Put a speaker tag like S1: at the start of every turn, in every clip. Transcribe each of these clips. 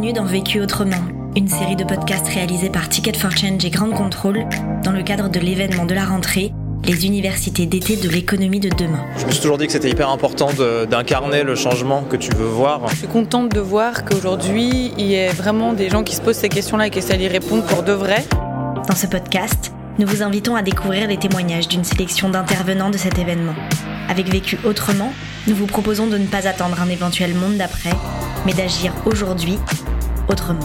S1: Bienvenue dans Vécu autrement, une série de podcasts réalisés par Ticket for Change et Grand Control dans le cadre de l'événement de la rentrée, les universités d'été de l'économie de demain.
S2: Je me suis toujours dit que c'était hyper important d'incarner le changement que tu veux voir.
S3: Je suis contente de voir qu'aujourd'hui, il y a vraiment des gens qui se posent ces questions-là et qui essaient d'y répondre pour de vrai.
S1: Dans ce podcast, nous vous invitons à découvrir les témoignages d'une sélection d'intervenants de cet événement. Avec Vécu autrement, nous vous proposons de ne pas attendre un éventuel monde d'après, mais d'agir aujourd'hui autrement.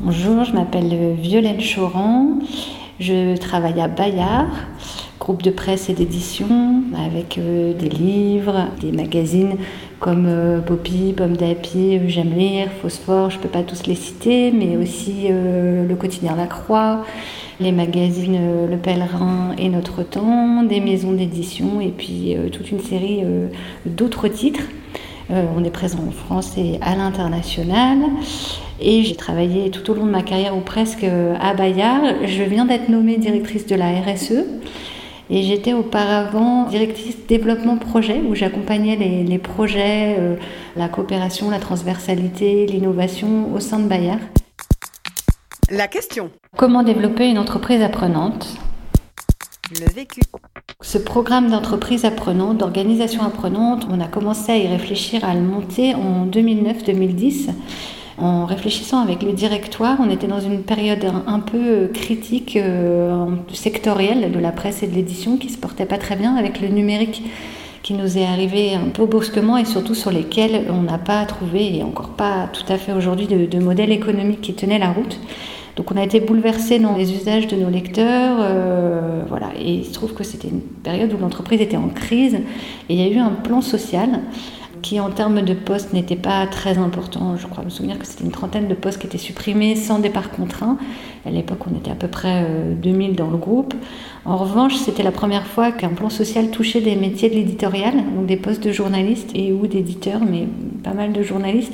S4: Bonjour, je m'appelle Violaine Choran, je travaille à Bayard, groupe de presse et d'édition avec euh, des livres, des magazines comme euh, Poppy, Pomme d'Api, J'aime lire, Phosphore, je ne peux pas tous les citer, mais aussi euh, le quotidien La Croix, les magazines Le Pèlerin et Notre Temps, des maisons d'édition et puis toute une série d'autres titres. On est présent en France et à l'international. Et j'ai travaillé tout au long de ma carrière ou presque à Bayard. Je viens d'être nommée directrice de la RSE. Et j'étais auparavant directrice développement projet, où j'accompagnais les, projets, euh, la coopération, la transversalité, l'innovation au sein de Bayard.
S3: La question.
S4: Comment développer une entreprise apprenante? Ce programme d'entreprise apprenante, d'organisation apprenante, on a commencé à y réfléchir, à le monter en 2009-2010. En réfléchissant avec le directoire, on était dans une période un, peu critique euh, sectorielle de la presse et de l'édition qui se portait pas très bien avec le numérique qui nous est arrivé un peu brusquement et surtout sur lesquels on n'a pas trouvé, et encore pas tout à fait aujourd'hui, de, modèle économique qui tenait la route. Donc on a été bouleversé dans les usages de nos lecteurs, euh, voilà. Et il se trouve que c'était une période où l'entreprise était en crise et il y a eu un plan social qui en termes de postes n'était pas très important. Je crois me souvenir que c'était une trentaine de postes qui étaient supprimés sans départ contraint. À l'époque, on était à peu près 2000 euh, dans le groupe. En revanche, c'était la première fois qu'un plan social touchait des métiers de l'éditorial, donc des postes de journalistes et ou d'éditeurs, mais pas mal de journalistes.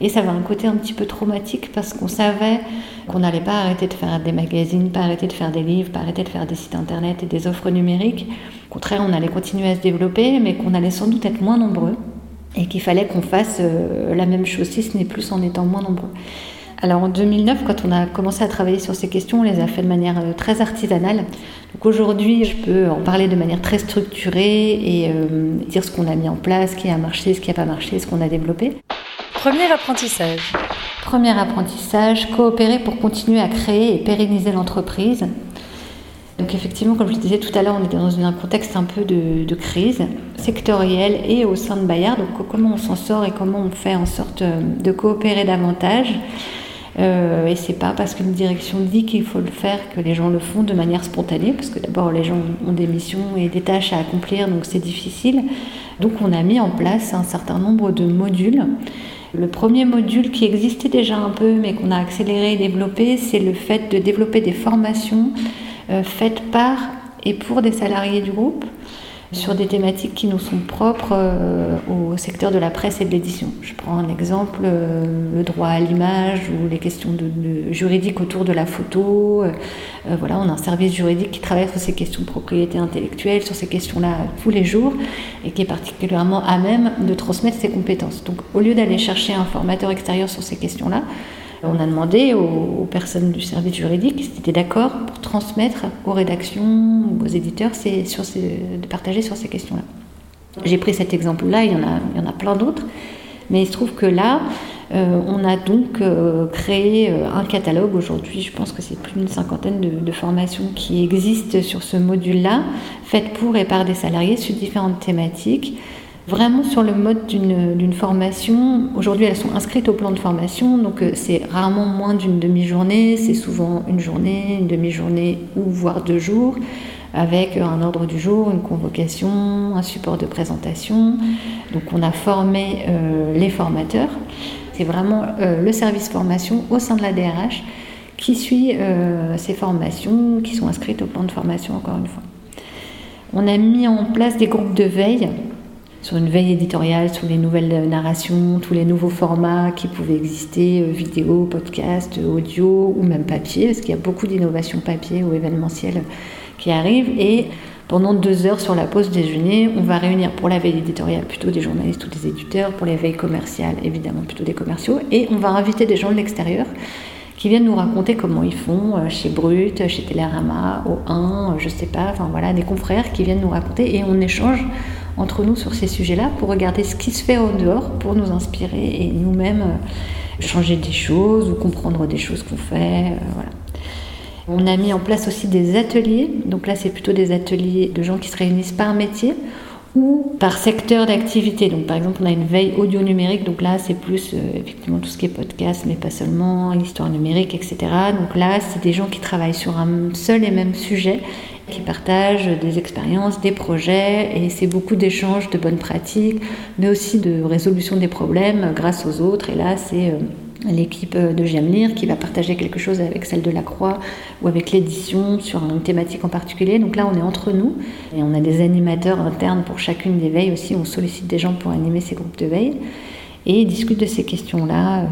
S4: Et ça avait un côté un petit peu traumatique parce qu'on savait qu'on n'allait pas arrêter de faire des magazines, pas arrêter de faire des livres, pas arrêter de faire des sites internet et des offres numériques. Au contraire, on allait continuer à se développer, mais qu'on allait sans doute être moins nombreux et qu'il fallait qu'on fasse euh, la même chose, si ce n'est plus en étant moins nombreux. Alors en 2009, quand on a commencé à travailler sur ces questions, on les a fait de manière euh, très artisanale. Donc aujourd'hui, je peux en parler de manière très structurée et euh, dire ce qu'on a mis en place, ce qui a marché, ce qui n'a pas marché, ce qu'on a développé.
S3: Premier apprentissage.
S4: Premier apprentissage, coopérer pour continuer à créer et pérenniser l'entreprise. Donc effectivement, comme je le disais tout à l'heure, on était dans un contexte un peu de, crise sectorielle et au sein de Bayard. Donc comment on s'en sort et comment on fait en sorte euh, de coopérer davantage? Euh, et c'est pas parce qu'une direction dit qu'il faut le faire que les gens le font de manière spontanée, parce que d'abord les gens ont des missions et des tâches à accomplir, donc c'est difficile. Donc on a mis en place un certain nombre de modules. Le premier module qui existait déjà un peu, mais qu'on a accéléré et développé, c'est le fait de développer des formations euh, faites par et pour des salariés du groupe sur des thématiques qui nous sont propres euh, au secteur de la presse et de l'édition. Je prends un exemple, euh, le droit à l'image ou les questions juridiques autour de la photo. voilà, on a un service juridique qui travaille sur ces questions de propriété intellectuelle, sur ces questions-là tous les jours et qui est particulièrement à même de transmettre ses compétences. Donc au lieu d'aller chercher un formateur extérieur sur ces questions-là, on a demandé aux, personnes du service juridique s'ils étaient d'accord pour transmettre aux rédactions ou aux éditeurs sur de partager sur ces questions-là. J'ai pris cet exemple-là, il, y en a, il y en a plein d'autres, mais il se trouve que là, euh, on a donc euh, créé euh, un catalogue. Aujourd'hui, je pense que c'est plus d'une cinquantaine de, formations qui existent sur ce module-là, faites pour et par des salariés sur différentes thématiques vraiment sur le mode d'une formation. Aujourd'hui, elles sont inscrites au plan de formation, donc euh, c'est rarement moins d'une demi-journée, c'est souvent une journée, une demi-journée ou voire deux jours, avec un ordre du jour, une convocation, un support de présentation. Donc on a formé euh, les formateurs. C'est vraiment euh, le service formation au sein de la DRH qui suit ces formations qui sont inscrites au plan de formation, encore une fois. On a mis en place des groupes de veille sur une veille éditoriale, sur les nouvelles narrations, tous les nouveaux formats qui pouvaient exister, euh, vidéo, podcast, audio ou même papier, parce qu'il y a beaucoup d'innovations papier ou événementielles qui arrivent. Et pendant deux heures sur la pause déjeuner, on va réunir pour la veille éditoriale plutôt des journalistes ou des éditeurs, pour les veilles commerciales évidemment plutôt des commerciaux, et on va inviter des gens de l'extérieur qui viennent nous raconter comment ils font euh, chez Brut, chez Télérama, au 1, euh, je sais pas, enfin voilà, des confrères qui viennent nous raconter et on échange entre nous sur ces sujets-là pour regarder ce qui se fait en dehors, pour nous inspirer et nous-mêmes euh, changer des choses ou comprendre des choses qu'on fait. voilà. On a mis en place aussi des ateliers. Donc là, c'est plutôt des ateliers de gens qui se réunissent par métier ou par secteur d'activité. Donc par exemple, on a une veille audio numérique. Donc là, c'est plus euh, effectivement tout ce qui est podcast, mais pas seulement, histoire numérique, etc. Donc là, c'est des gens qui travaillent sur un seul et même sujet qui partagent des expériences, des projets, et c'est beaucoup d'échanges de bonnes pratiques, mais aussi de résolution des problèmes grâce aux autres. Et là, c'est euh, l'équipe de Jamlir qui va partager quelque chose avec celle de la Croix ou avec l'édition sur une thématique en particulier. Donc là, on est entre nous et on a des animateurs internes pour chacune des veilles aussi. On sollicite des gens pour animer ces groupes de veille et ils discutent de ces questions-là. Euh,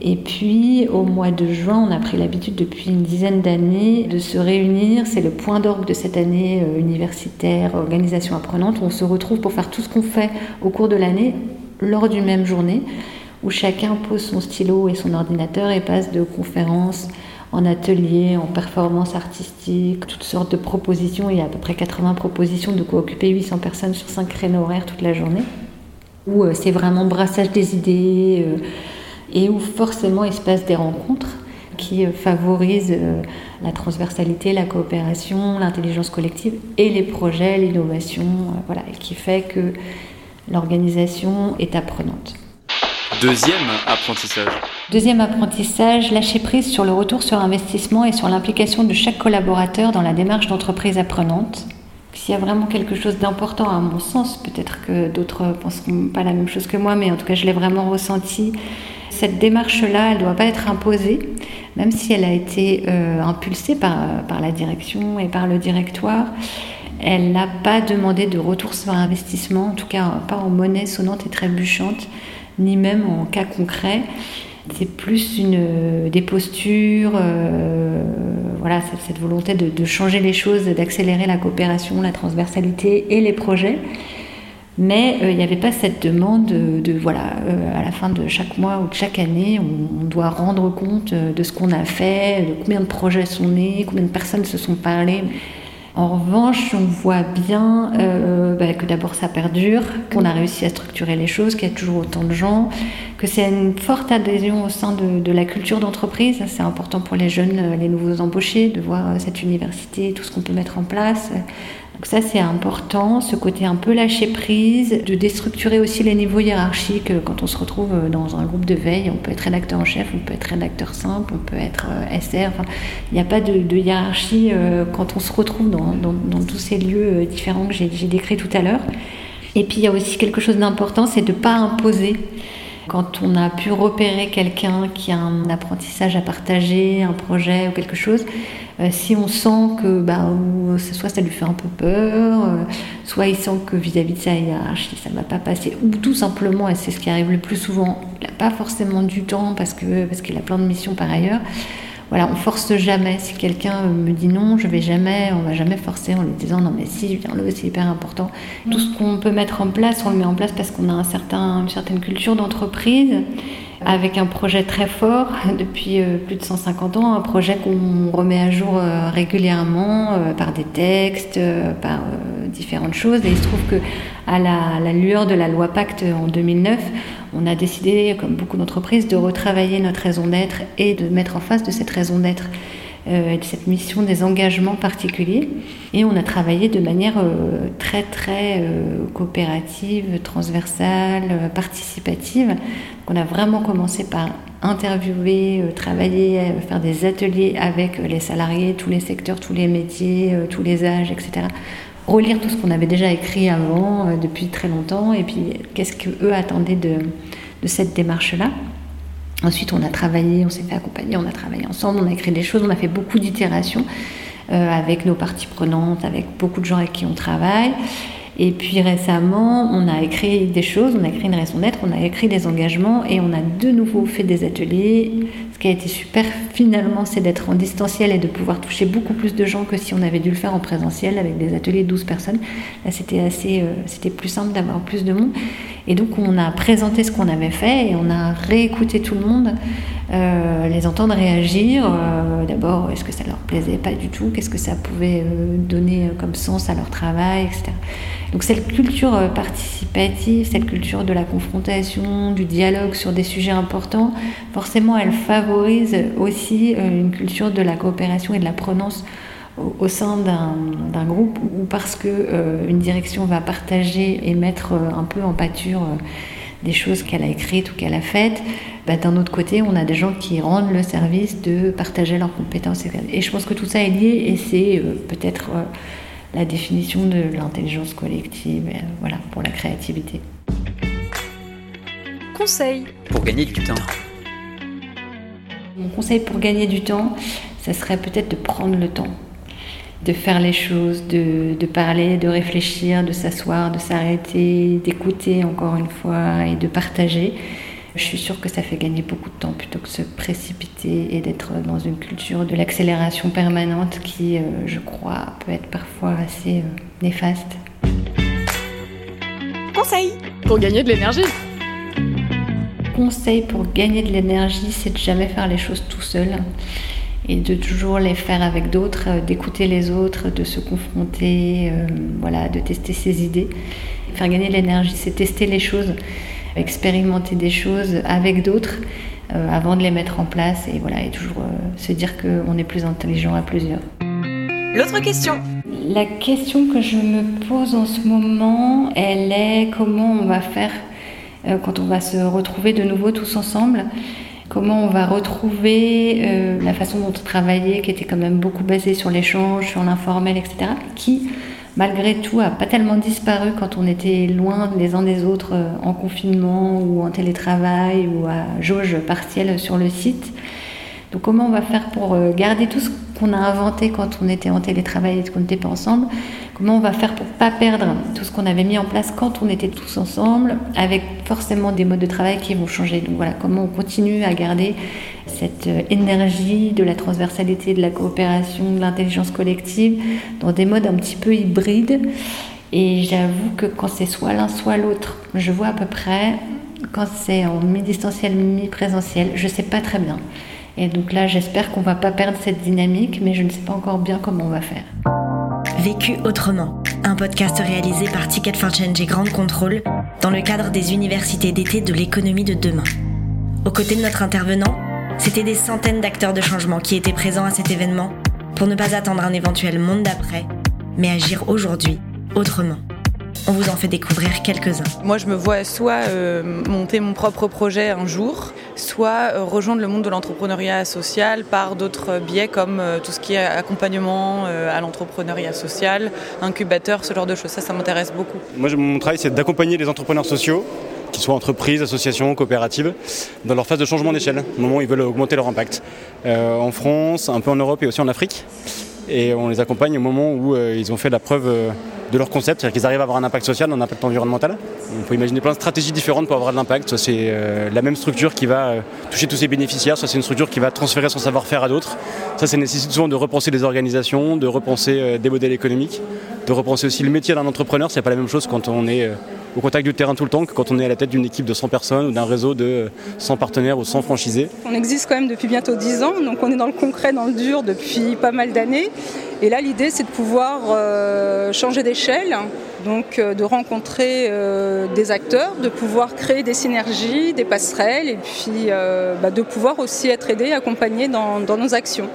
S4: et puis, au mois de juin, on a pris l'habitude depuis une dizaine d'années de se réunir. C'est le point d'orgue de cette année euh, universitaire, organisation apprenante. On se retrouve pour faire tout ce qu'on fait au cours de l'année lors d'une même journée où chacun pose son stylo et son ordinateur et passe de conférences en ateliers, en performances artistiques, toutes sortes de propositions. Il y a à peu près 80 propositions de quoi occuper 800 personnes sur 5 créneaux horaires toute la journée. Où euh, c'est vraiment brassage des idées euh, et où forcément il se passe des rencontres qui euh, favorisent la transversalité, la coopération, l'intelligence collective et les projets, l'innovation, voilà, et qui fait que l'organisation est apprenante.
S5: Deuxième apprentissage.
S4: Deuxième apprentissage, lâcher prise sur le retour sur investissement et sur l'implication de chaque collaborateur dans la démarche d'entreprise apprenante. S'il y a vraiment quelque chose d'important à mon sens, peut-être que d'autres ne penseront pas la même chose que moi, mais en tout cas je l'ai vraiment ressenti. Cette démarche-là, elle ne doit pas être imposée, même si elle a été euh, impulsée par, par la direction et par le directoire. Elle n'a pas demandé de retour sur investissement, en tout cas pas en monnaie sonnante et trébuchante ni même en cas concret. C'est plus une, des postures, euh, voilà, cette volonté de, changer les choses, d'accélérer la coopération, la transversalité et les projets. Mais euh, il n'y avait pas cette demande de, voilà, euh, à la fin de chaque mois ou de chaque année, on, on doit rendre compte de ce qu'on a fait, de combien de projets sont nés, combien de personnes se sont parlé. En revanche, on voit bien euh, bah, que d'abord ça perdure, qu'on a réussi à structurer les choses, qu'il y a toujours autant de gens, que c'est une forte adhésion au sein de, la culture d'entreprise. C'est important pour les jeunes, euh, les nouveaux embauchés, de voir euh, cette université, tout ce qu'on peut mettre en place. Donc ça c'est important, ce côté un peu lâcher prise, de déstructurer aussi les niveaux hiérarchiques. Quand on se retrouve dans un groupe de veille, on peut être rédacteur en chef, on peut être rédacteur simple, on peut être SR. il n'y a pas de, hiérarchie quand on se retrouve dans, dans tous ces lieux différents que j'ai décrits tout à l'heure. Et puis il y a aussi quelque chose d'important, c'est de ne pas imposer. Quand on a pu repérer quelqu'un qui a un apprentissage à partager, un projet ou quelque chose, euh, si on sent que bah, soit ça lui fait un peu peur, euh, soit il sent que vis-à-vis de sa hiérarchie ça ne va pas passer, ou tout simplement, et c'est ce qui arrive le plus souvent, il n'a pas forcément du temps parce qu'il parce qu'il a plein de missions par ailleurs, voilà, on force jamais. Si quelqu'un me dit non, je vais jamais, on va jamais forcer en lui disant non mais si, viens-le, c'est hyper important. Tout ce qu'on peut mettre en place, on le met en place parce qu'on a un certain, une certaine culture d'entreprise avec un projet très fort depuis euh, plus de 150 ans, un projet qu'on remet à jour euh, régulièrement euh, par des textes, par différentes choses. Et il se trouve que à la, lueur de la loi Pacte en 2009, on a décidé, comme beaucoup d'entreprises, de retravailler notre raison d'être et de mettre en face de cette raison d'être euh, de cette mission des engagements particuliers. Et on a travaillé de manière euh, très très euh, coopérative, transversale, participative. Donc on a vraiment commencé par interviewer, travailler, faire des ateliers avec les salariés, tous les secteurs, tous les métiers, tous les âges, etc relire tout ce qu'on avait déjà écrit avant, depuis très longtemps, et puis qu'est-ce qu'eux attendaient de, de cette démarche-là. Ensuite, on a travaillé, on s'est fait accompagner, on a travaillé ensemble, on a écrit des choses, on a fait beaucoup d'itérations euh, avec nos parties prenantes, avec beaucoup de gens avec qui on travaille. Et puis récemment, on a écrit des choses, on a écrit une raison d'être, on a écrit des engagements et on a de nouveau fait des ateliers. Ce qui a été super finalement, c'est d'être en distanciel et de pouvoir toucher beaucoup plus de gens que si on avait dû le faire en présentiel avec des ateliers de 12 personnes. Là, c'était assez, euh, c'était plus simple d'avoir plus de monde. Et donc, on a présenté ce qu'on avait fait et on a réécouté tout le monde, euh, les entendre réagir. Euh, d'abord, est-ce que ça leur plaisait Pas du tout? Qu'est-ce que ça pouvait donner comme sens à leur travail, etc. Donc, cette culture participative, cette culture de la confrontation, du dialogue sur des sujets importants, forcément, elle favorise aussi une culture de la coopération et de la prononce au, sein d'un groupe ou parce que euh, une direction va partager et mettre euh, un peu en pâture euh, des choses qu'elle a écrites ou qu'elle a faites, bah, d'un autre côté, on a des gens qui rendent le service de partager leurs compétences. Et je pense que tout ça est lié et c'est peut-être la définition de l'intelligence collective voilà, pour la créativité.
S6: Conseil
S5: pour gagner du temps.
S4: Mon conseil pour gagner du temps, ça serait peut-être de prendre le temps de faire les choses, de, de parler, de réfléchir, de s'asseoir, de s'arrêter, d'écouter encore une fois et de partager. Je suis sûre que ça fait gagner beaucoup de temps plutôt que se précipiter et d'être dans une culture de l'accélération permanente qui, euh, je crois, peut être parfois assez euh, néfaste.
S6: Conseil pour gagner de l'énergie.
S4: Conseil pour gagner de l'énergie, c'est de jamais faire les choses tout seul et de toujours les faire avec d'autres, euh, d'écouter les autres, de se confronter, euh, voilà, de tester ses idées. Faire gagner l'énergie, c'est tester les choses, expérimenter des choses avec d'autres euh, avant de les mettre en place et voilà, et toujours se dire qu'on est plus intelligent à plusieurs.
S6: L'autre question.
S4: La question que je me pose en ce moment, elle est comment on va faire quand on va se retrouver de nouveau tous ensemble comment on va retrouver euh, la façon dont on travaillait, qui était quand même beaucoup basée sur l'échange, sur l'informel, etc., qui, malgré tout, a pas tellement disparu quand on était loin les uns des autres euh, en confinement ou en télétravail ou à jauge partielle sur le site. Donc comment on va faire pour euh, garder tout ce qu'on a inventé quand on était en télétravail et qu'on n'était pas ensemble Comment on va faire pour pas perdre tout ce qu'on avait mis en place quand on était tous ensemble, avec forcément des modes de travail qui vont changer. Donc voilà, comment on continue à garder cette euh, énergie de la transversalité, de la coopération, de l'intelligence collective dans des modes un petit peu hybrides. Et j'avoue que quand c'est soit l'un, soit l'autre, je vois à peu près. Quand c'est en mi-distanciel, mi-présentiel, je sais pas très bien. Et donc là, j'espère qu'on va pas perdre cette dynamique, mais je ne sais pas encore bien comment on va faire.
S1: Vécu autrement, un podcast réalisé par Ticket for Change et Grande Contrôle dans le cadre des universités d'été de l'économie de demain. Aux côtés de notre intervenant, c'était des centaines d'acteurs de changement qui étaient présents à cet événement pour ne pas attendre un éventuel monde d'après, mais agir aujourd'hui autrement. On vous en fait découvrir quelques-uns.
S3: Moi, je me vois soit euh, monter mon propre projet un jour, soit euh, rejoindre le monde de l'entrepreneuriat social par d'autres biais comme euh, tout ce qui est accompagnement à l'entrepreneuriat social, incubateur, ce genre de choses. Ça, ça m'intéresse beaucoup.
S7: Moi, mon travail, c'est d'accompagner les entrepreneurs sociaux qu'ils soient entreprises, associations, coopératives, dans leur phase de changement d'échelle, au moment où ils veulent augmenter leur impact. en France, un peu en Europe et aussi en Afrique. Et on les accompagne au moment où ils ont fait la preuve de leur concept, c'est-à-dire qu'ils arrivent à avoir un impact social, un impact environnemental. On peut imaginer plein de stratégies différentes pour avoir de l'impact. Soit c'est euh, la même structure qui va euh, toucher tous ses bénéficiaires, soit c'est une structure qui va transférer son savoir-faire à d'autres. Ça, ça nécessite souvent de repenser les organisations, de repenser euh, des modèles économiques, de repenser aussi le métier d'un entrepreneur. C'est pas la même chose quand on est au contact du terrain tout le temps que quand on est à la tête d'une équipe de 100 personnes ou d'un réseau de 100 partenaires ou 100 franchisés.
S8: On existe quand même depuis bientôt 10 ans, donc on est dans le concret, dans le dur depuis pas mal d'années. Et là, l'idée, c'est de pouvoir euh, changer d'échelle, donc euh, de rencontrer euh, des acteurs, de pouvoir créer des synergies, des passerelles, et puis bah, de pouvoir aussi être aidé, accompagné dans nos actions.